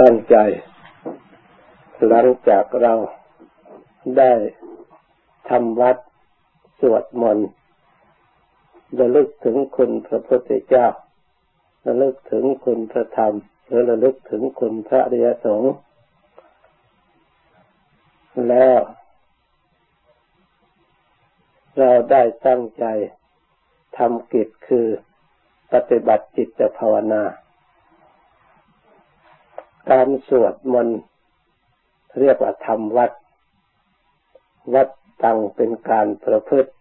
ตั้งใจ หลังจากเราได้ทำวัดสวดมนต์ระลึกถึงคุณพระพุทธเจ้าระลึกถึงคุณพระธรรม หรือระลึกถึงคุณพระอริยสงฆ์แล้ว เราได้ตั้งใจทำกิจคือปฏิบัติจิตภาวนา การสวดมนต์เรียกว่าทำวัด วัดตังเป็นการประพฤติ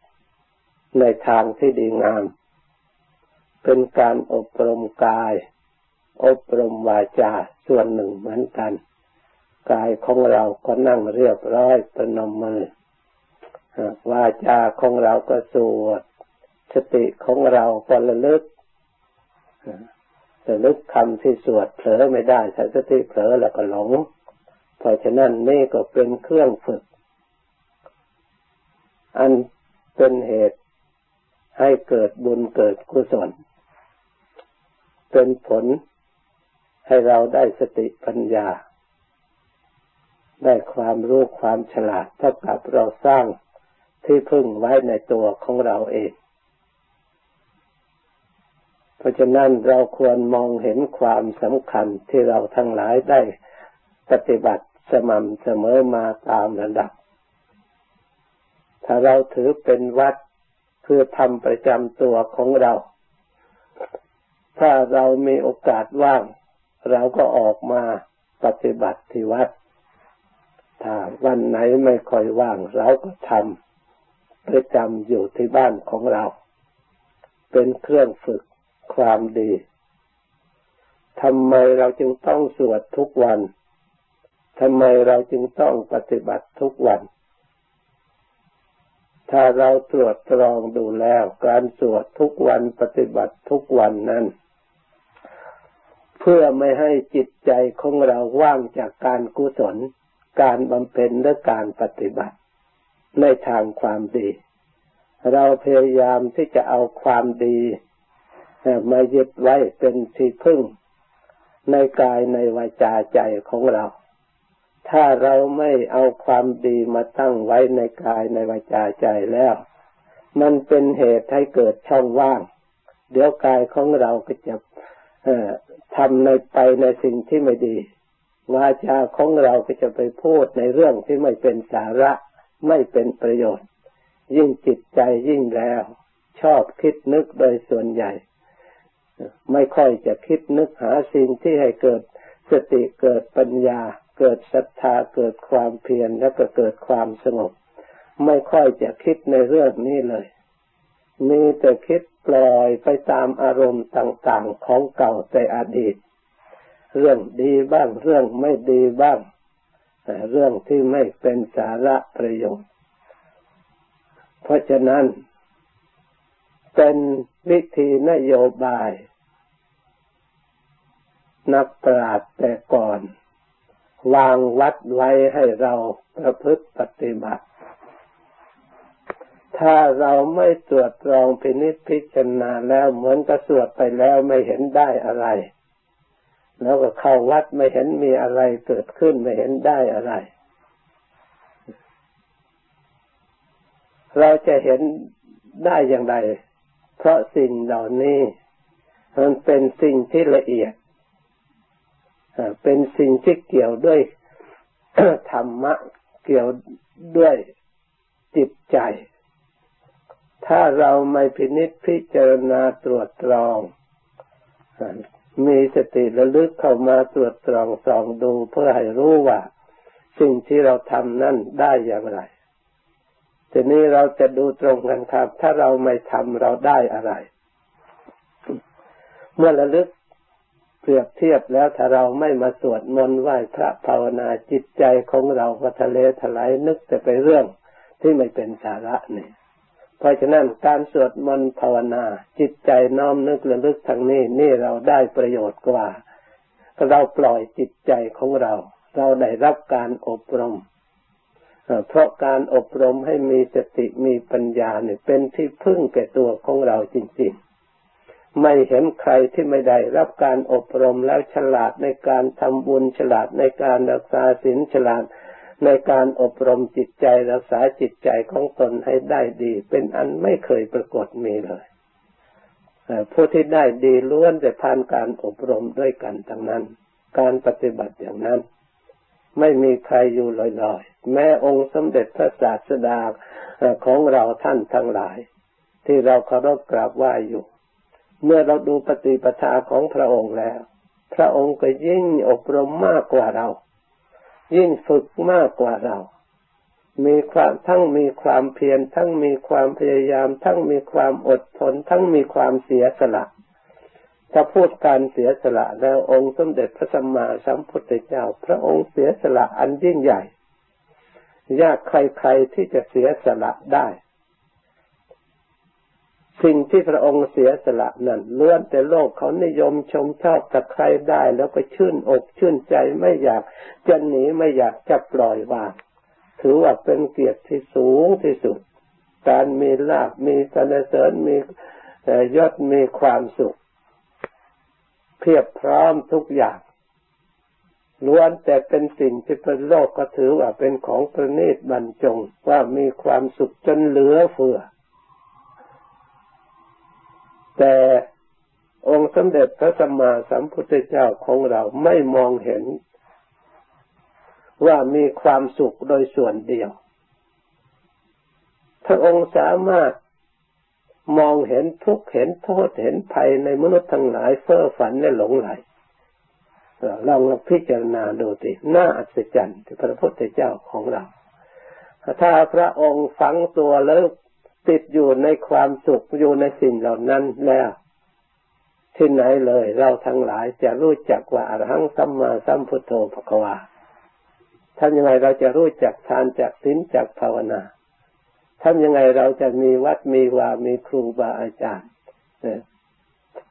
ในทางที่ดีงาม เป็นการอบรมกาย อบรมวาจาส่วนหนึ่งเหมือนกัน กายของเราก็นั่งเรียบร้อยประนมมือวาจาของเราก็สวดสติของเราก็ระลึก ระลึกคำที่สวดเผลอไม่ได้ถ้าสติเผลอแล้วก็หลง เพราะฉะนั้นนี่ก็เป็นเครื่องฝึก อันเป็นเหตุให้เกิดบุญเกิดกุศล เป็นผลให้เราได้สติปัญญา ได้ความรู้ความฉลาดเท่ากับเราสร้างที่พึ่งไว้ในตัวของเราเอง เพราะฉะนั้นเราควรมองเห็นความสำคัญที่เราทั้งหลายได้ปฏิบัติสม่ำเสมอมาตามระดับ ถ้าเราถือเป็นวัดเพื่อทำประจำตัวของเรา ถ้าเรามีโอกาสว่าง เราก็ออกมาปฏิบัติที่วัด ถ้าวันไหนไม่ค่อยว่าง เราก็ทำประจำอยู่ที่บ้านของเรา เป็นเครื่องฝึก ความดี ทำไมเราจึงต้องสวดทุกวัน ทำไมเราจึงต้องปฏิบัติทุกวัน ถ้าเราตรวจตรองดูแล้ว การสวดทุกวันปฏิบัติทุกวันนั้น เพื่อไม่ให้จิตใจของเราว่างจากการกุศล การบำเพ็ญและการปฏิบัติ ในทางความดี เราพยายามที่จะเอาความดี มายึดไว้เป็นที่พึ่งในกายในวาจาใจของเรา ถ้าเราไม่เอาความดีมาตั้งไว้ในกายในวาจาใจแล้ว มันเป็นเหตุให้เกิดช่องว่าง เดี๋ยวกายของเราก็จะทำในไปในสิ่งที่ไม่ดี วาจาของเราก็จะไปพูดในเรื่องที่ไม่เป็นสาระไม่เป็นประโยชน์ ยิ่งจิตใจยิ่งแล้ว ชอบคิดนึกโดยส่วนใหญ่ ไม่ค่อยจะคิดนึกหาสิ่งที่ให้เกิดสติเกิดปัญญา เกิดศรัทธาเกิดความเพียรแล้วก็เกิดความสงบ ไม่ค่อยจะคิดในเรื่องนี้เลย มีแต่คิดปล่อยไปตามอารมณ์ต่างๆของเก่าแต่อดีต เรื่องดีบ้างเรื่องไม่ดีบ้างแต่เรื่องที่ไม่เป็นสาระประโยชน์ เพราะฉะนั้น เป็นวิธีนโยบาย นักปราชญ์แต่ก่อน วางวัดไว้ให้เราประพฤติปฏิบัติ ถ้าเราไม่ตรวจตรองพินิจพิจารณาแล้วเหมือนกับสวดไปแล้วไม่เห็นได้อะไร แล้วก็เข้าวัดไม่เห็นมีอะไรเกิดขึ้นไม่เห็นได้อะไร เราจะเห็นได้อย่างไร เพราะสิ่งเหล่านี้มันเป็นสิ่งที่ละเอียด เป็นสิ่งที่เกี่ยวด้วยธรรมะ เกี่ยวด้วยจิตใจ ถ้าเราไม่พินิจพิจารณาตรวจตรอง มีสติระลึกเข้ามาตรวจตรองส่องดูเพื่อให้รู้ว่า สิ่งที่เราทำนั่นได้อย่างไรทีนี้เราจะดูตรงกันครับ ถ้าเราไม่ทำเราได้อะไร เมื่อระลึก เปรียบเทียบแล้วถ้าเราไม่มาสวดมนต์ไหว้พระภาวนาจิตใจของเราก็ทะเลถลายนึกแต่ไปเรื่องที่ไม่เป็นสาระนี่เพราะฉะนั้นการสวดมนต์ภาวนาจิตใจน้อมนึกระลึกทางนี้นี่เราได้ประโยชน์กว่า เราปล่อยจิตใจของเรา เราได้รับการอบรมเพราะการอบรมให้มีสติมีปัญญาเนี่ยเป็นที่พึ่งแก่ตัวของเราจริง ๆ ไม่เห็นใครที่ไม่ได้รับการอบรมแล้วฉลาดในการทำบุญฉลาดในการรักษาศีลฉลาดในการอบรมจิตใจรักษาจิตใจของตนให้ได้ดี เป็นอันไม่เคยปรากฏมีเลยผู้ที่ได้ดีล้วนแต่ผ่านการอบรมด้วยกันทั้งนั้น การปฏิบัติอย่างนั้น ไม่มีใครอยู่ลอยๆ แม้องค์สมเด็จพระศาสดาของเราท่านทั้งหลาย ที่เราเคารพกราบไหว้อยู่ เมื่อเราดูปฏิปทาของพระองค์แล้ว พระองค์ก็ยิ่งอบรมมากกว่าเรา ยิ่งฝึกมากกว่าเรา มีความทั้งมีความเพียรทั้งมีความพยายาม ทั้งมีความอดทน ทั้งมีความเสียสละถ้าพูดการเสียสละแล้วองค์สมเด็จพระสัมมาสัมพุทธเจ้า พระองค์เสียสละอันยิ่งใหญ่ ยากใครๆที่จะเสียสละได้ สิ่งที่พระองค์เสียสละนั้นล้วนแต่โลกเขานิยมชมชอบถ้าใครได้ แล้วก็ชื่นอกชื่นใจไม่อยากจะหนีไม่อยากจะปล่อยวางถือว่าเป็นเกียรติที่สูงที่สุด การมีลาบมีสรรเสริญมียศมีความสุข เพียบพร้อมทุกอย่างล้วนแต่เป็นสิ่งที่เป็นโลกก็ถือว่าเป็นของประณีตบรรจงว่ามีความสุขจนเหลือเฟือ แต่องค์สมเด็จพระสัมมาสัมพุทธเจ้าของเราไม่มองเห็น ว่ามีความสุขโดยส่วนเดียวพระองค์สามารถมองเห็นทุกข์เห็นโทษเห็นภัยในมนุษย์ทั้งหลายเฟ้อฝันและหลงไหลลองพิจารณาดูสิน่าอัศจรรย์ที่พระพุทธเจ้าของเรา ถ้าพระองค์ฝังตัวแล้ว ติดอยู่ในความสุขอยู่ในสิ่งเหล่านั้นแล้ว ที่ไหนเลย เราทั้งหลายจะรู้จักว่าอรหังสัมมาสัมพุทโธภควาทำยังไงเราจะรู้จักทานจากศีลจากภาวนาทำยังไงเราจะมีวัดมีวา มีครูบาอาจารย์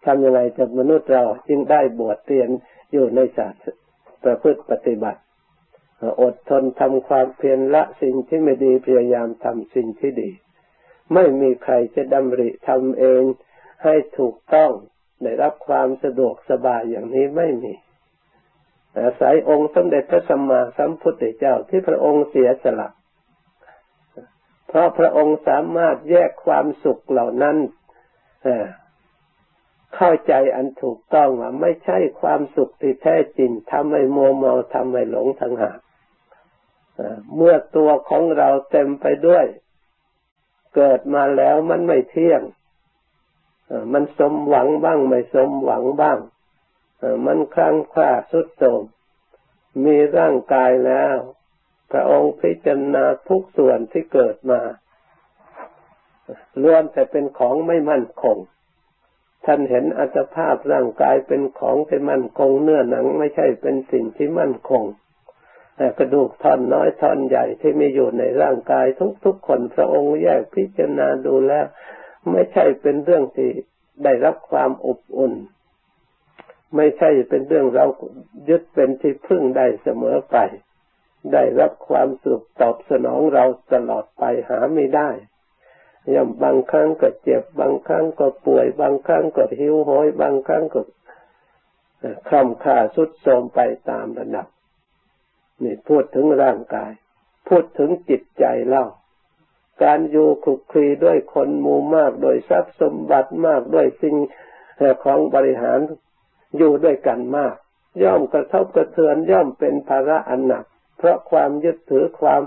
ทำยังไงจะมนุษย์เราจึงได้บวชเรียนอยู่ในศาสตร์ประพฤติปฏิบัติ อดทนทำความเพียรละสิ่งที่ไม่ดีพยายามทำสิ่งที่ดี ไม่มีใครจะดำริทำเองให้ถูกต้องได้รับความสะดวกสบายอย่างนี้ไม่มีอาศัยองค์สมเด็จพระสัมมาสัมพุทธเจ้าที่พระองค์เสียสละ เพราะพระองค์สามารถแยกความสุขเหล่านั้นเข้าใจอันถูกต้องว่าไม่ใช่ความสุขที่แท้จริงทำให้มัวเมาทำให้หลงทางหากเมื่อตัวของเราเต็มไปด้วย เกิดมาแล้วมันไม่เที่ยงมันสมหวังบ้างไม่สมหวังบ้าง มันคลั่งคล้าสุดโทมมีร่างกายแล้ว พระองค์พิจารณาทุกส่วนที่เกิดมาล้วนแต่เป็นของไม่มั่นคง ท่านเห็นอัตภาพร่างกายเป็นของที่มั่นคง เนื้อหนังไม่ใช่เป็นสิ่งที่มั่นคง กระดูกท่อนน้อยท่อนใหญ่ที่มีอยู่ในร่างกายทุกๆคนพระองค์แยกพิจารณาดูแล้ว ไม่ใช่เป็นเรื่องที่ได้รับความอบอุ่น ไม่ใช่เป็นเรื่องเรายึดเป็นที่พึ่งได้เสมอไป ได้รับความสุขตอบสนองเราตลอดไปหาไม่ได้ย่อมบางครั้งก็เจ็บบางครั้งก็ป่วย บางครั้งก็หิวโหยบางครั้งก็คล่ำค่าสุดโทมไปตามระดับ นี่พูดถึงร่างกาย พูดถึงจิตใจเล่า การอยู่คลุกคลีด้วยคนมูมากโดยทรัพย์สมบัติมากด้วยสิ่งของบริหารอยู่ด้วยกันมาก ย่อมกระทบกระเทือนย่อมเป็นภาระอันหนัก เพราะความยึดถือความ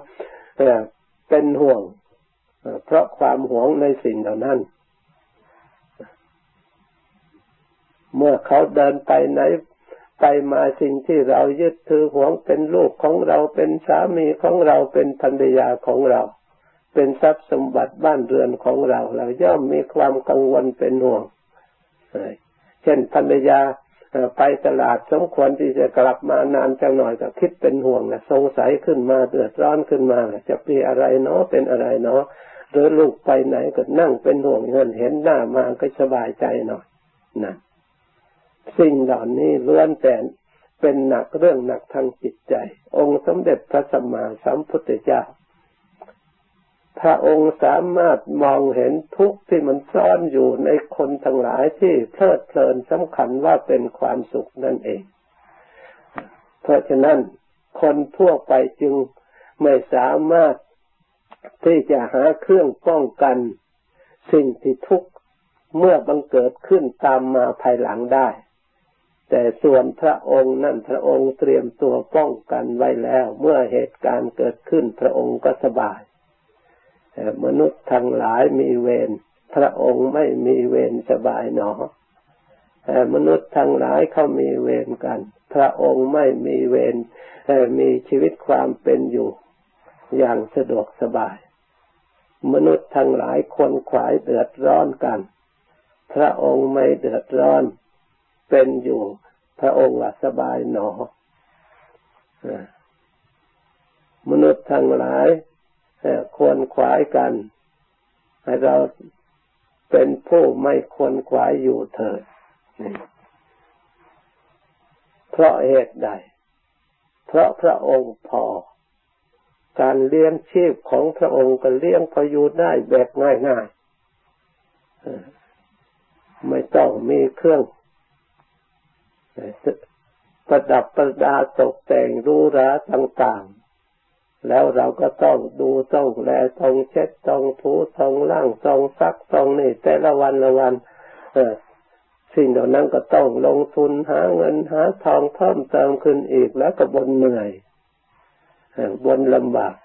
เป็นห่วง เพราะความหวงในสิ่งเหล่านั้น เมื่อเขาเดินไปไหน ไปมาสิ่งที่เรายึดถือหวงเป็นลูกของเราเป็นสามีของเราเป็นภรรยาของเรา เป็นทรัพย์สมบัติบ้านเรือนของเรา เราย่อมมีความกังวลเป็นห่วงเช่นภรรยาไปตลาดสมควรที่จะกลับมานานจังหน่อยก็คิดเป็นห่วงนะสงสัยขึ้นมาเดือดร้อนขึ้นมาจะมีอะไรเนาะเป็นอะไรเนาะหรือลูกไปไหนก็นั่งเป็นห่วงเงินเห็นหน้ามาก็สบายใจหน่อยนะ สิ่งเหล่านี้ล้วนแต่เป็นหนักเรื่องหนักทางจิตใจ องค์สมเด็จพระสัมมาสัมพุทธเจ้า พระองค์สามารถมองเห็นทุกข์ที่มันซ่อนอยู่ในคนทั้งหลายที่เพลิดเพลินสำคัญว่าเป็นความสุขนั่นเอง เพราะฉะนั้นคนทั่วไปจึงไม่สามารถที่จะหาเครื่องป้องกัน สิ่งที่ทุกข์เมื่อบังเกิดขึ้นตามมาภายหลังได้ แต่ส่วนพระองค์นั่นพระองค์เตรียมตัวป้องกันไว้แล้ว เมื่อเหตุการณ์เกิดขึ้นพระองค์ก็สบายมนุษย์ทั้งหลายมีเวรพระองค์ไม่มีเวรสบายหนอมนุษย์ทั้งหลายเขามีเวรกัน พระองค์ไม่มีเวรมีชีวิตความเป็นอยู่ อย่างสะดวกสบาย มนุษย์ทั้งหลายคนขวายเดือดร้อนกัน พระองค์ไม่เดือดร้อน เป็นอยู่ พระองค์ว่าสบายหนอมนุษย์ทั้งหลายควรขวายกัน ให้เราเป็นผู้ไม่ควรขวายอยู่เถิดเพราะเหตุใด เพราะพระองค์พอ การเลี้ยงชีพของพระองค์ก็เลี้ยงพยูได้แบบง่ายๆไม่ต้องมีเครื่อง ประดับประดาตกแต่งรูราต่างๆ แล้วเราก็ต้องดูต้องแลต้องเช็ดต้องถูต้องล้างต้องซักต้องนี่แต่ละวันละวันเออสิ่งเหล่านั้นก็ต้องลงทุนหาเงินหาทองเพิ่มเติมขึ้นอีกแล้วก็บนเหนื่อยบนลำบาก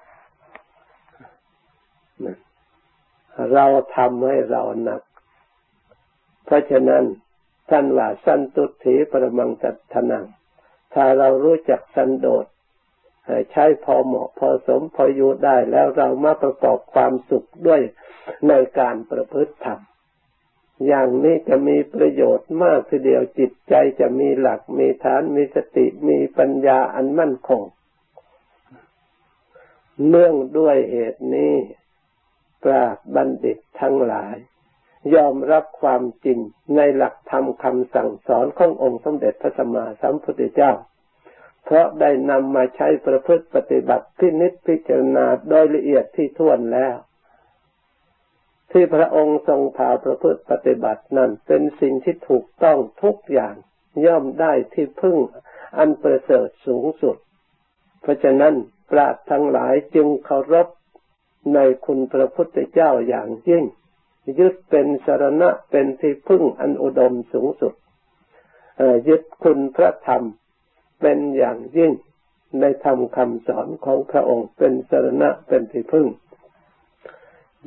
เราทำให้เราหนัก เพราะฉะนั้น ท่านว่าสันตุถีประมังตัทนัง ถ้าเรารู้จักสันโดษใช้พอเหมาะพอสมพออยู่ได้แล้วเรามาประกอบความสุขด้วยในการประพฤติธรรมอย่างนี้จะมีประโยชน์มากทีเดียวจิตใจจะมีหลักมีฐานมีสติมีปัญญาอันมั่นคง เนื่องด้วยเหตุนี้ปราบบัณฑิตทั้งหลาย ยอมรับความจริงในหลักธรรมคำสั่งสอนขององค์สมเด็จพระสัมมาสัมพุทธเจ้า เพราะได้นำมาใช้ประพฤติปฏิบัติพินิจพิจารณาโดยละเอียดที่ท่วนแล้ว ที่พระองค์ทรงพาประพฤติปฏิบัตินั้นเป็นสิ่งที่ถูกต้องทุกอย่างย่อมได้ที่พึ่งอันประเสริฐสูงสุด เพราะฉะนั้นปราชญ์ทั้งหลายจึงเคารพในคุณพระพุทธเจ้าอย่างยิ่ง ยึดเป็นสารณะเป็นที่พึ่งอันอุดมสูงสุดยึดคุณพระธรรมเป็นอย่างยิ่งในธรรมคำสอนของพระองค์เป็นสารณะเป็นที่พึ่ง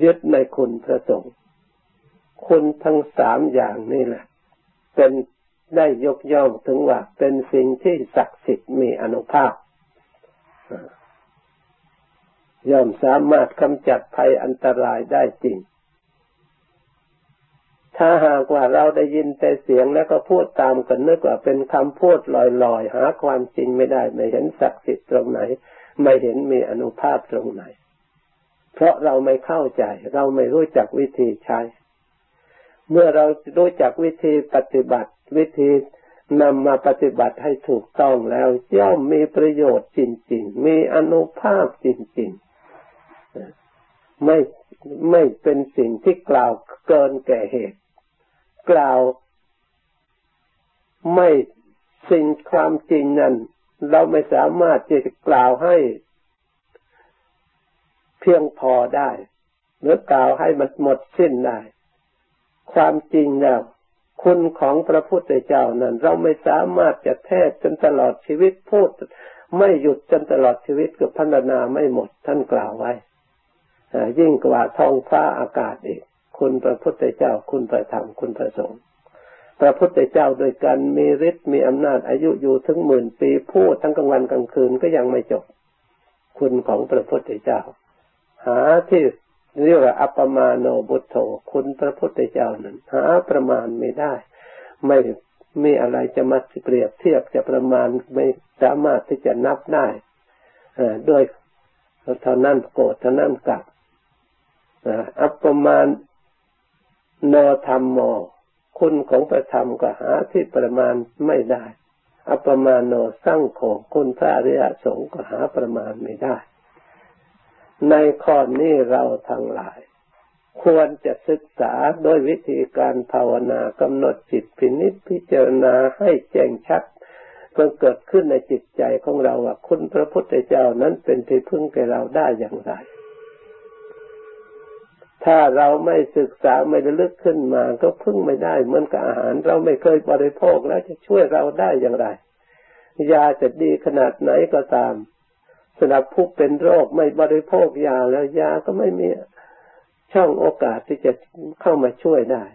ยึดในคุณพระสงฆ์คุณทั้งสามอย่างนี่แหละ เป็นได้ยกย่องถึงว่าเป็นสิ่งที่ศักดิ์สิทธิ์มีอนุภาพย่อมสามารถกำจัดภัยอันตรายได้จริง ถ้าหากว่าเราได้ยินแต่เสียงแล้วก็พูดตามกันนึกว่าเป็นคำพูดลอยๆ หาความจริงไม่ได้ ไม่เห็นศักดิ์สิทธิ์ตรงไหน ไม่เห็นมีอนุภาพตรงไหน เพราะเราไม่เข้าใจ เราไม่รู้จักวิธีใช้ เมื่อเรารู้จักวิธีปฏิบัติวิธีนำมาปฏิบัติให้ถูกต้องแล้ว ย่อมมีประโยชน์จริงๆ มีอนุภาพจริงๆ ไม่ไม่เป็นสิ่งที่กล่าวเกินแก่เหตุ กล่าวไม่สิ่งความจริงนั้น เราไม่สามารถจะกล่าวให้เพียงพอได้ หรือกล่าวให้มันหมดสิ้นได้ ความจริงแล้ว คุณของพระพุทธเจ้านั้น เราไม่สามารถจะแทศจนตลอดชีวิตพูด ไม่หยุดจนตลอดชีวิตกับพันนาไม่หมดท่านกล่าวไว้ยิ่งกว่าท้องฟ้าอากาศอีก คุณพระพุทธเจ้า คุณพระธรรมคุณพระสงฆ์พระพุทธเจ้าโดยการมีฤทธิ์มีอำนาจอายุอยู่ถึงหมื่นปีพูดทั้งกลางวันกลางคืนก็ยังไม่จบ คุณของพระพุทธเจ้า หาที่เรียกว่าอัปมาโนบุตโธคุณพระพุทธเจ้านั้นหาประมาณไม่ได้ ไม่มีอะไรจะมาเปรียบเทียบจะประมาณไม่สามารถที่จะนับได้ด้วยเท่านั้นโกรธเท่านั้นกับอัปมา โนธรรมโม คุณของพระธรรมก็หาที่ประมาณไม่ได้ อัปมาโนสร้างของคุณพระอริยสงฆ์ก็หาประมาณไม่ได้ ในข้อนี้เราทั้งหลาย ควรจะศึกษาโดยวิธีการภาวนากำหนดจิตพินิจพิจารณาให้แจ้งชัดเพื่อเกิดขึ้นในจิตใจของเราว่าคุณพระพุทธเจ้านั้นเป็นที่พึ่งแก่เราได้อย่างไร ถ้าเราไม่ศึกษาไม่ระลึกขึ้นมา ก็พึ่งไม่ได้เหมือนกับอาหาร เราไม่เคยบริโภคแล้วจะช่วยเราได้อย่างไร ยาจะดีขนาดไหนก็ตามสำหรับผู้เป็นโรคไม่บริโภคยาแล้วยาก็ไม่มีช่องโอกาสที่จะเข้ามาช่วยได้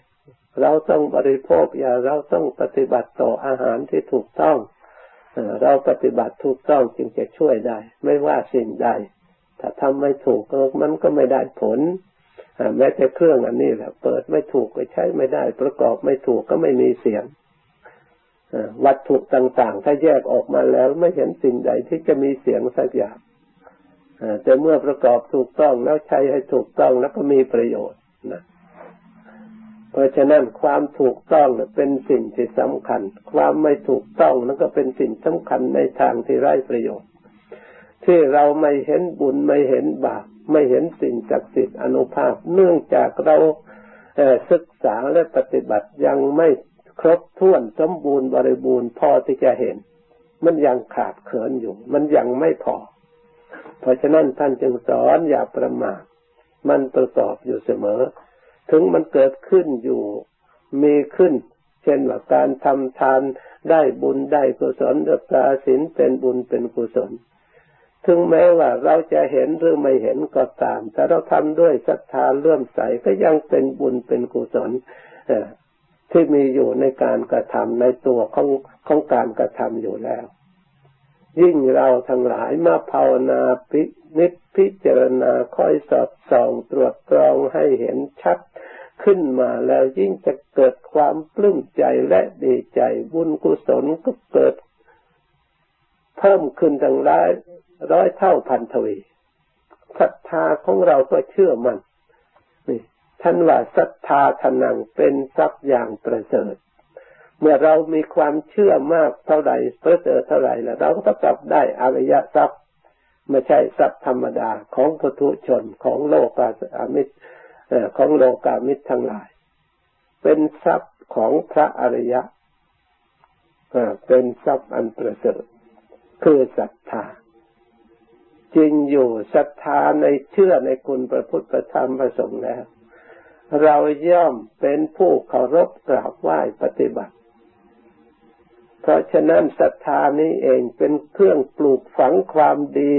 เราต้องบริโภคยาเราต้องปฏิบัติต่ออาหารที่ถูกต้องเราปฏิบัติถูกต้องจึงจะช่วยได้ ไม่ว่าสิ่งใด ถ้าทำไม่ถูกมันก็ไม่ได้ผล แม้แต่เครื่องอันนี้แหละเปิดไม่ถูกก็ใช้ไม่ได้ ประกอบไม่ถูกก็ไม่มีเสียงวัตถุต่างๆ ถ้าแยกออกมาแล้วไม่เห็นสิ่งใดที่จะมีเสียงสักอย่างแต่เมื่อประกอบถูกต้องแล้วใช้ให้ถูกต้องแล้วก็มีประโยชน์นะเพราะฉะนั้นความถูกต้องเป็นสิ่งที่สำคัญ ความไม่ถูกต้องนั่นก็เป็นสิ่งสำคัญในทางที่ไร้ประโยชน์ ที่เราไม่เห็นบุญไม่เห็นบาปไม่เห็นสิ่งศักดิ์สิทธิ์อนุภาพ เนื่องจากเราศึกษาและปฏิบัติยังไม่ครบถ้วนสมบูรณ์บริบูรณ์พอที่จะเห็น มันยังขาดเขินอยู่ มันยังไม่พอ เพราะฉะนั้นท่านจึงสอนอย่าประมาทมันประกอบอยู่เสมอ ถึงมันเกิดขึ้นอยู่ มีขึ้น เช่นว่าการทำทานได้บุญได้กุศลรักษาศีลเป็นบุญเป็นกุศล ถึงแม้ว่าเราจะเห็นหรือไม่เห็นก็ตาม แต่เราทำด้วยศรัทธาเลื่อมใสก็ยังเป็นบุญเป็นกุศลที่มีอยู่ในการกระทำในตัวของของการกระทำอยู่แล้ว ยิ่งเราทั้งหลายมาภาวนาพินิจพิจารณาคอยสอดส่องตรวจตรองให้เห็นชัดขึ้นมาแล้วยิ่งจะเกิดความปลื้มใจและดีใจบุญกุศลก็เกิด เพิ่มขึ้นทั้งร้อย ร้อยเท่าพันทวีศรัทธาของเราก็เชื่อมันนี่ท่านว่าศรัทธาทนังเป็นทรัพย์อย่างประเสริฐ เมื่อเรามีความเชื่อมากเท่าไหร่ประเสริฐเท่าไหร่แล้วเราก็จะได้อริยทรัพย์ไม่ใช่ทรัพย์ธรรมดาของพุทุชนของโลกาอมิตรของโลกามิตรทั้งหลาย เป็นทรัพย์ของพระอริยะเป็นทรัพย์อันประเสริฐคือศรัทธา จริงอยู่ศรัทธาในเชื่อในคุณพระพุทธธรรมประสงค์แล้ว เราย่อมเป็นผู้เคารพกราบไหว้ปฏิบัติ เพราะฉะนั้นศรัทธานี้เองเป็นเครื่องปลูกฝังความดี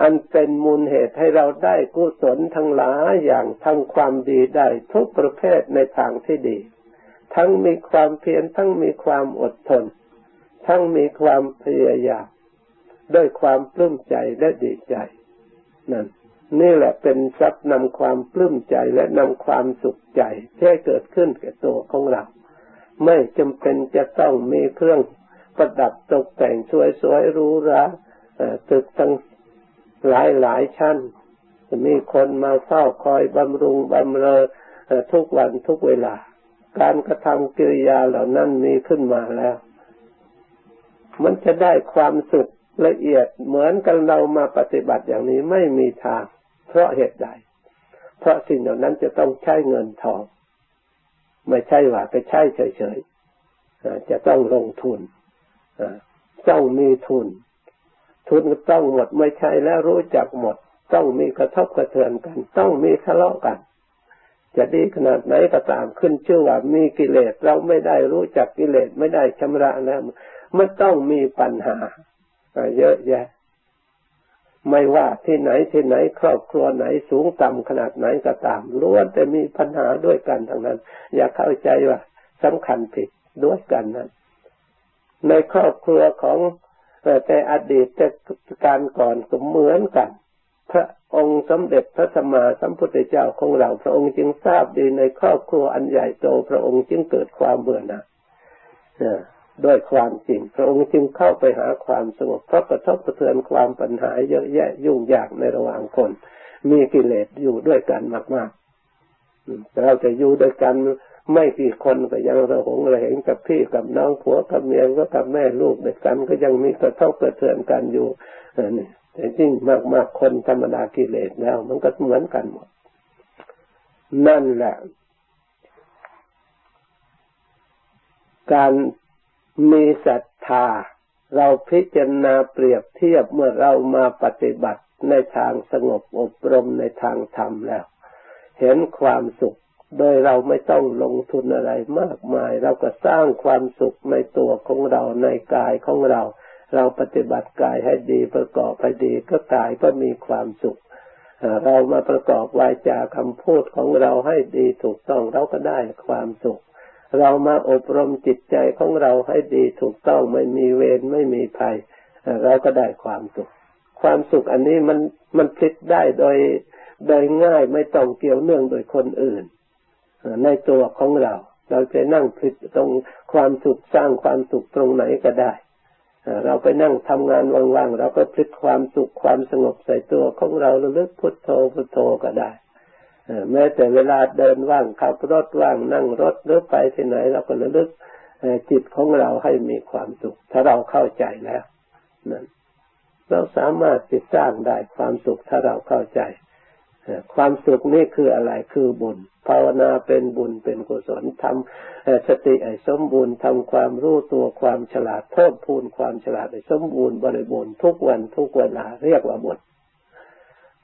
อันเป็นมูลเหตุให้เราได้กุศลทั้งหลายอย่างทั้งความดีได้ทุกประเภทในทางที่ดี ทั้งมีความเพียรทั้งมีความอดทน ทั้งมีความพยายาม ด้วยความปลื้มใจและดีใจนั่นนี่แหละเป็นทรัพย์นำความปลื้มใจและนำความสุขใจที่เกิดขึ้นแก่ตัวของเรา ไม่จำเป็นจะต้องมีเครื่องประดับตกแต่งสวยๆหรูหราตึกตั้งหลายหลายชั้นมีคนมาเฝ้าคอยบำรุงบำเรอทุกวันทุกเวลา การกระทำกิริยาเหล่านั้นมีขึ้นมาแล้ว มันจะได้ความสุข ละเอียดเหมือนกันเรามาปฏิบัติอย่างนี้ไม่มีทาง เพราะเหตุใด เพราะสิ่งเหล่านั้นจะต้องใช้เงินทอง ไม่ใช่ว่าไปใช้เฉยๆจะต้องลงทุนต้องมีทุน ทุนต้องหมดไม่ใช่แล้วรู้จักหมด ต้องมีกระทบกระเทือนกัน ต้องมีทะเลาะกัน จะดีขนาดไหนก็ตามขึ้นชื่อว่ามีกิเลสเราไม่ได้รู้จักกิเลสไม่ได้ชำระแล้วมันต้องมีปัญหา เยอะแยะ ไม่ว่าที่ไหนที่ไหนครอบครัวไหนสูงต่ำขนาดไหนก็ตามล้วนแต่มีปัญหาด้วยกันทั้งนั้น อย่าเข้าใจว่าสำคัญผิดด้วยกันนั้น ในครอบครัวของแต่อดีตแต่การก่อนก็เหมือนกัน พระองค์สมเด็จพระสัมมาสัมพุทธเจ้าของเรา พระองค์จึงทราบดีในครอบครัวอันใหญ่โตพระองค์จึงเกิดความเบื่อหน่าย ด้วยความจริง พระองค์จึงเข้าไปหาความสงบเพราะกระทบกระเทือนความปัญหาเยอะแยะยุ่งยากในระหว่างคน มีกิเลสอยู่ด้วยกันมากๆเราจะอยู่ด้วยกันไม่กี่คนก็ยังระหงระเหงกับพี่กับน้องผัวกับเมียก็กับแม่ลูกด้วยกันก็ยังมีกระทบกระเทือนกันอยู่นี่แต่จริงมากๆคนธรรมดากิเลสแล้ว มันก็เหมือนกันหมดนั่นแหละการ มีศรัทธา เราพิจารณาเปรียบเทียบเมื่อเรามาปฏิบัติในทางสงบอบรมในทางธรรมแล้ว เห็นความสุข โดยเราไม่ต้องลงทุนอะไรมากมาย เราก็สร้างความสุขในตัวของเราในกายของเรา เราปฏิบัติกายให้ดีประกอบให้ดีก็กายก็มีความสุขเรามาประกอบวาจาคำพูดของเราให้ดีถูกต้องเราก็ได้ความสุข เรามาอบรมจิตใจของเราให้ดีถูกต้องไม่มีเวรไม่มีภัยเราก็ได้ความสุข ความสุขอันนี้มันมันพลิกได้โดยโดยง่ายไม่ต้องเกี่ยวเนื่องโดยคนอื่นในตัวของเรา เราจะนั่งพลิกตรงความสุขสร้างความสุขตรงไหนก็ได้เราไปนั่งทำงานว่างๆเราก็พลิกความสุขความสงบใส่ตัวของเราระลึกพุทโธพุทโธก็ได้ แม้แต่เวลาเดินว่างขับรถว่างนั่งรถหรือไปที่ไหนเราก็ระลึกจิตของเราให้มีความสุข ถ้าเราเข้าใจแล้วนั่นเราสามารถติดสร้างได้ความสุขถ้าเราเข้าใจ ความสุขนี่คืออะไรคือบุญ ภาวนาเป็นบุญเป็นกุศลทำสติไอ้สมบูรณ์ทำความรู้ตัวความฉลาดเพิ่มพูนความฉลาดไอ้สมบูรณ์บริบูรณ์ทุกวันทุกเวลาเรียกว่าบุญ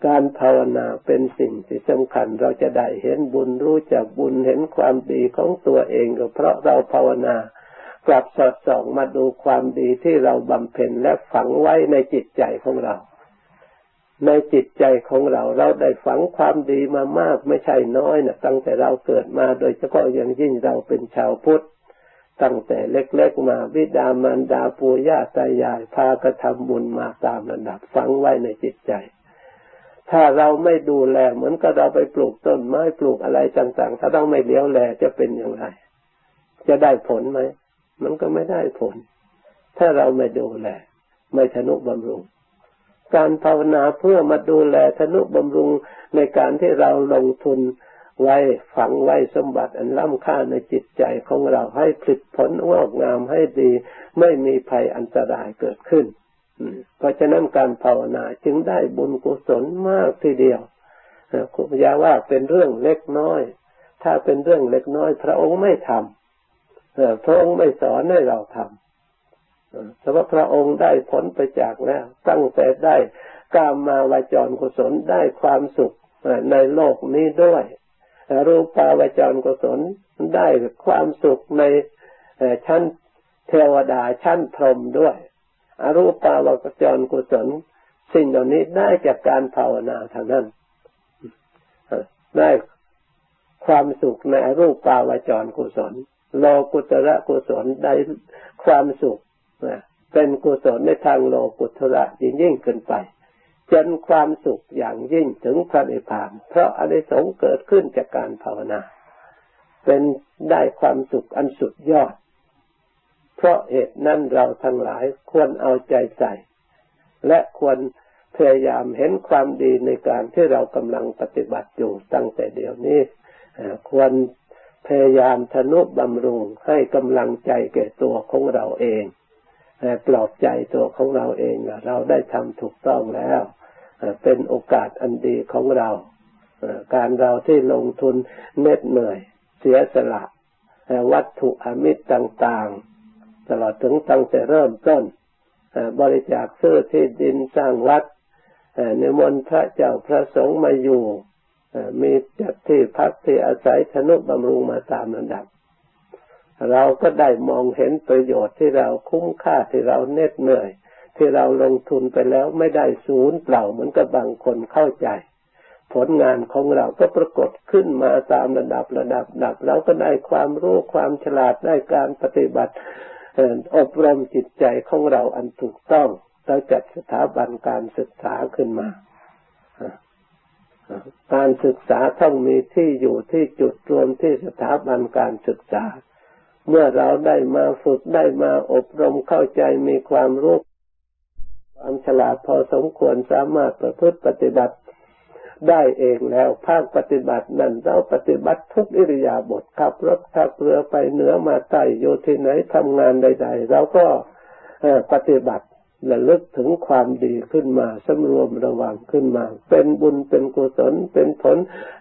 การภาวนาเป็นสิ่งที่สำคัญเราจะได้เห็นบุญรู้จักบุญเห็นความดีของตัวเองก็เพราะเราภาวนากลับสอดส่องมาดูความดีที่เราบำเพ็ญและฝังไว้ในจิตใจของเรา ในจิตใจของเราเราได้ฝังความดีมามากไม่ใช่น้อยนะตั้งแต่เราเกิดมาโดยเฉพาะอย่างยิ่งเราเป็นชาวพุทธตั้งแต่เล็กๆมาวิดามารดาปู่ย่าตายายพากระทำบุญมาตามระดับฝังไว้ในจิตใจ ถ้าเราไม่ดูแล เหมือนกับเราไปปลูกต้นไม้ปลูกอะไรต่างๆ ถ้าเราไม่เลี้ยวแลจะเป็นอย่างไร จะได้ผลไหมมันก็ไม่ได้ผล ถ้าเราไม่ดูแล ไม่ทนุบำรุง การภาวนาเพื่อมาดูแลทนุบำรุงในการที่เราลงทุนไว้ฝังไว้สมบัติอันล้ำค่าในจิตใจของเราให้ผลิตผลงอกงามให้ดี ไม่มีภัยอันตรายเกิดขึ้น เพราะฉะนั้นการภาวนาจึงได้บุญกุศลมากทีเดียวคุณยาว่าเป็นเรื่องเล็กน้อย ถ้าเป็นเรื่องเล็กน้อย พระองค์ไม่ทำพระองค์ไม่สอนให้เราทำแต่ว่าพระองค์ได้ผลไปจากแล้ว ตั้งแต่ได้กามมาวาจรกุศลได้ความสุขในโลกนี้ด้วยรูปาวาจรกุศลได้ความสุขในชั้นเทวดาชั้นพรหมด้วย อรูปาวาจรกุศลสิ่งเหล่านี้ได้จากการภาวนาเท่านั้นได้ความสุขในอรูปาวาจรกุศลโลกุตระกุศลได้ความสุขเป็นกุศลในทางโลกุตระยิ่งยิ่งขึ้นไป จนความสุขอย่างยิ่งถึงพระนิพพาน เพราะอนิสงส์เกิดขึ้นจากการภาวนา เป็นได้ความสุขอันสุดยอด เพราะเหตุนั้นเราทั้งหลายควรเอาใจใส่ และควรพยายามเห็นความดีในการที่เรากำลังปฏิบัติอยู่ตั้งแต่เดี๋ยวนี้ควรพยายามทนุบำรุงให้กำลังใจแก่ตัวของเราเองปลอบใจตัวของเราเองเราได้ทำถูกต้องแล้ว เป็นโอกาสอันดีของเรา การเราที่ลงทุนเน็ดเหนื่อย เสียสละวัตถุอมิตรต่างๆ ตลอดถึงตั้งแต่เริ่มต้นบริจาคซื้อที่ดินสร้างวัดนิมนต์พระเจ้าพระสงฆ์มาอยู่มีจัดที่พักที่อาศัยธนุบำรุงมาตามระดับ เราก็ได้มองเห็นประโยชน์ที่เราคุ้มค่าที่เราเน็ดเหนื่อย ที่เราลงทุนไปแล้วไม่ได้ศูนย์เปล่าเหมือนกับบางคนเข้าใจ ผลงานของเราก็ปรากฏขึ้นมาตามระดับระดับดับเราก็ได้ความรู้ความฉลาดได้การปฏิบัติ อบรมจิตใจของเราอันถูกต้องเราจัดสถาบันการศึกษาขึ้นมา การศึกษาต้องมีที่อยู่ที่จุดรวมที่สถาบันการศึกษา เมื่อเราได้มาฝึกได้มาอบรมเข้าใจมีความรู้ความฉลาดพอสมควรสามารถประพฤติปฏิบัติ ได้เองแล้ว ภาคปฏิบัตินั้นเราปฏิบัติทุกอิริยาบถขับรถขับเรือไปเหนือมาใต้อยู่ที่ไหนทำงานใด ๆ เราก็ปฏิบัติระลึกถึงความดีขึ้นมาสำรวมระวังขึ้นมา เป็นบุญเป็นกุศลเป็นผล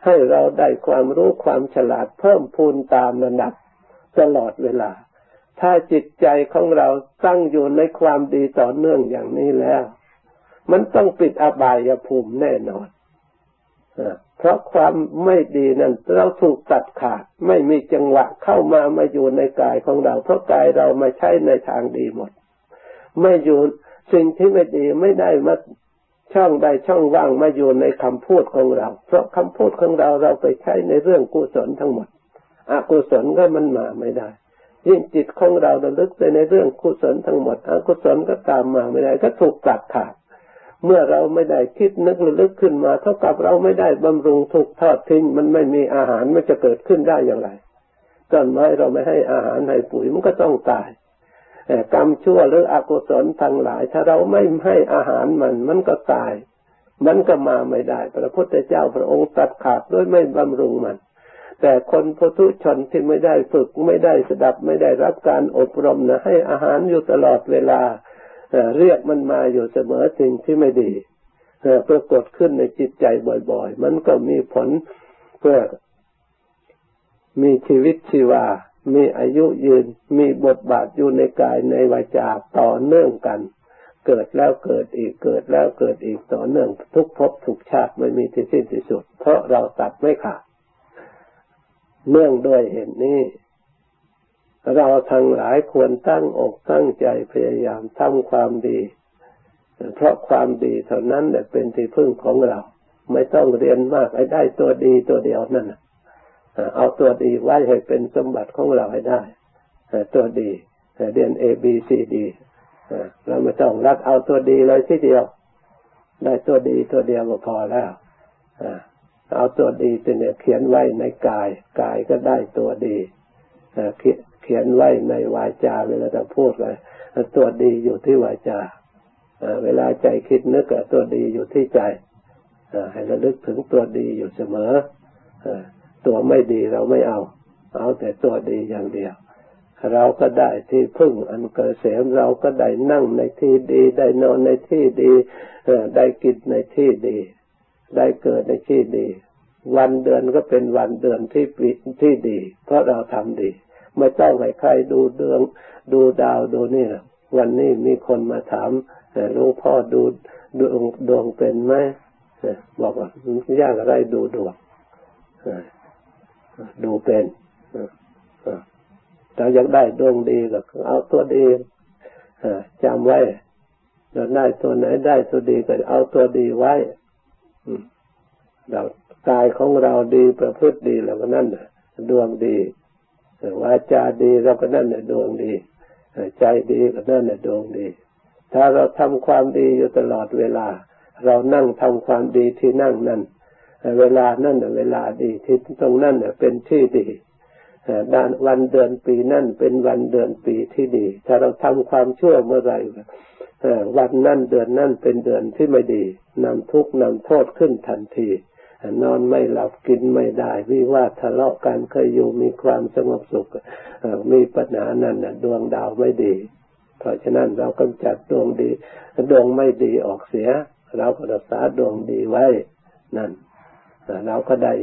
ให้เราได้ความรู้ความฉลาดเพิ่มพูนตามระดับตลอดเวลา ถ้าจิตใจของเราตั้งอยู่ในความดีต่อเนื่องอย่างนี้แล้ว มันต้องปิดอบายภูมิแน่นอน เพราะความไม่ดีนั้นเราถูกตัดขาด ไม่มีจังหวะเข้ามามาอยู่ในกายของเรา เพราะกายเรามาใช้ในทางดีหมด ไม่อยู่สิ่งที่ไม่ดีไม่ได้มาช่องใดช่องว่างมาอยู่ในคำพูดของเรา เพราะคำพูดของเราเราไปใช้ในเรื่องกุศลทั้งหมด อกุศลก็มันมาไม่ได้ ยิ่งจิตของเราระลึกไปในเรื่องกุศลทั้งหมด อกุศลก็ตามมาไม่ได้ ก็ถูกตัดขาด เมื่อเราไม่ได้คิดนึกระลึกขึ้นมา เท่ากับเราไม่ได้บำรุงถูกทอดทิ้ง มันไม่มีอาหารมันจะเกิดขึ้นได้อย่างไรต้นไม้เราไม่ให้อาหารให้ปุ๋ยมันก็ต้องตายกรรมชั่วหรืออกุศลทั้งหลาย ถ้าเราไม่ให้อาหารมัน มันก็ตาย มันก็มาไม่ได้ พระพุทธเจ้าพระองค์ตัดขาดด้วยไม่บำรุงมัน แต่คนพุทุชนที่ไม่ได้ฝึกไม่ได้สดับไม่ได้รับการอบรมนะให้อาหารอยู่ตลอดเวลา เรียกมันมาอยู่เสมอสิ่งที่ไม่ดีปรากฏขึ้นในจิตใจบ่อยๆ มันก็มีผลเพื่อมีชีวิตชีวา มีอายุยืน มีบทบาทอยู่ในกายในวาจาต่อเนื่องกัน เกิดแล้วเกิดอีกเกิดแล้วเกิดอีกต่อเนื่อง ทุกภพทุกชาติไม่มีที่สิ้นที่สุด เพราะเราตัดไม่ขาดเนื่องด้วยเหตุนี้ เราทั้งหลายควรตั้งอกตั้งใจพยายามทำความดี เพราะความดีเท่านั้นเป็นที่พึ่งของเรา ไม่ต้องเรียนมากให้ได้ตัวดีตัวเดียวนั่นเอาตัวดีไว้ให้เป็นสมบัติของเราให้ได้ตัวดีเรียน A B C D เราไม่ต้องรักเอาตัวดีเลยทีเดียว ได้ตัวดีตัวเดียวก็พอแล้วเอาตัวดีตัวเนี่ยเขียนไว้ในกาย กายก็ได้ตัวดี ขียนไว้ในวาจาเวลาจะพูดเลยตัวดีอยู่ที่วาจาเวลาใจคิดนึกตัวดีอยู่ที่ใจให้ระลึกถึงตัวดีอยู่เสมอตัวไม่ดีเราไม่เอา เอาแต่ตัวดีอย่างเดียว เราก็ได้ที่พึ่งอันเกษมเราก็ได้นั่งในที่ดี ได้นอนในที่ดีได้กินในที่ดี ได้เกิดในที่ดี วันเดือนก็เป็นวันเดือนที่ที่ดี เพราะเราทำดี ไม่ต้องให้ใครดูเดืองดูดาวดูนี่วันนี้มีคนมาถามหลวงพ่อดูดวงดวงเป็นไหมบอกว่ายากอะไรดูดวงดูเป็นถ้าอยากได้ดวงดีก็เอาตัวดีจำไว้เราได้ตัวไหนได้ตัวดีก็เอาตัวดีไว้เรากายของเราดีประพฤติดีแล้วก็นั่นดวงดี วาจาดีเราก็นั่นแหละดวงดี ใจดีก็นั่นแหละดวงดี ถ้าเราทำความดีอยู่ตลอดเวลา เรานั่งทำความดีที่นั่งนั่นเวลานั่นเวลาดีที่ตรงนั่นเป็นที่ดีด้านวันเดือนปีนั่นเป็นวันเดือนปีที่ดี ถ้าเราทำความชั่วเมื่อไรวันนั่นเดือนนั่นเป็นเดือนที่ไม่ดีนำทุกข์นำโทษขึ้นทันที นอนไม่หลับกินไม่ได้วิวาทะเลาะกันเคยอยู่มีความสงบสุขมีปัญหานั้นดวงดาวไม่ดี เพราะฉะนั้นเรากำจัดดวงดีดวงไม่ดีออกเสีย เราก็รักษาดวงดีไว้นั่นเราก็ได้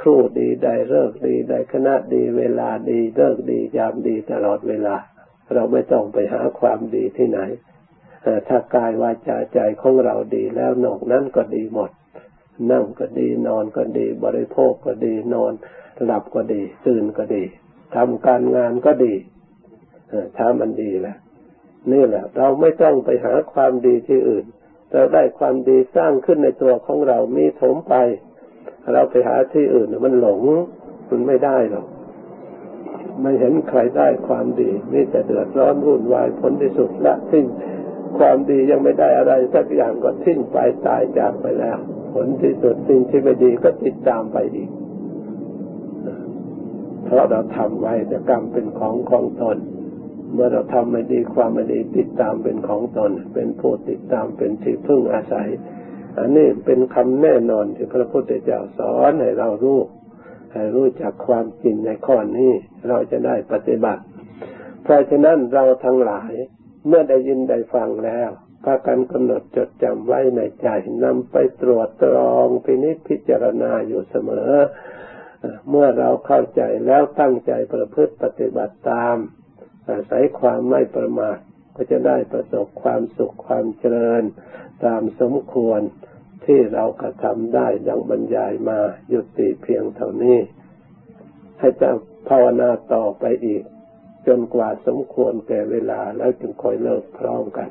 ครูดีได้เลิกดีได้คณะดีเวลาดีเลิกดียามดีตลอดเวลา เราไม่ต้องไปหาความดีที่ไหนถ้ากายวาจาใจของเราดีแล้วนอกนั้นก็ดีหมด นั่งก็ดีนอนก็ดี บริโภคก็ดีนอนหลับก็ดี ตื่นก็ดีทำการงานก็ดีถ้ามันดีแหละนี่แหละ เราไม่ต้องไปหาความดีที่อื่น เราได้ความดีสร้างขึ้นในตัวของเรามีถมไป เราไปหาที่อื่นมันหลงมันไม่ได้หรอกไม่เห็นใครได้ความดีมีแต่เดือดร้อนวุ่นวายผลที่สุดละทิ้ง ความดียังไม่ได้อะไรสักอย่างก็ทิ้งไปตายจากไปแล้ว ผลที่สุดสิ่งที่ไม่ดีก็ติดตามไปอีก เพราะเราทำไว้แต่กรรมเป็นของของตน เมื่อเราทำไม่ดีความไม่ดีติดตามเป็นของตน เป็นผู้ติดตามเป็นที่พึ่งอาศัย อันนี้เป็นคำแน่นอนที่พระพุทธเจ้าสอนให้เรารู้ให้รู้จักความจริงในข้อนี้เราจะได้ปฏิบัติ เพราะฉะนั้นเราทั้งหลาย เมื่อได้ยินได้ฟังแล้วพากันกำหนดจดจำไว้ในใจนำไปตรวจตรองพินิจพิจารณาอยู่เสมอ เมื่อเราเข้าใจแล้วตั้งใจประพฤติปฏิบัติตาม อาศัยความไม่ประมาทก็จะได้ประสบความสุขความเจริญ ตามสมควรที่เรากระทำได้ดังบรรยายมายุติเพียงเท่านี้ ให้จะภาวนาต่อไปอีก จนกว่าสมควรแก่เวลาแล้วจึงค่อยเลิกพร้อมกัน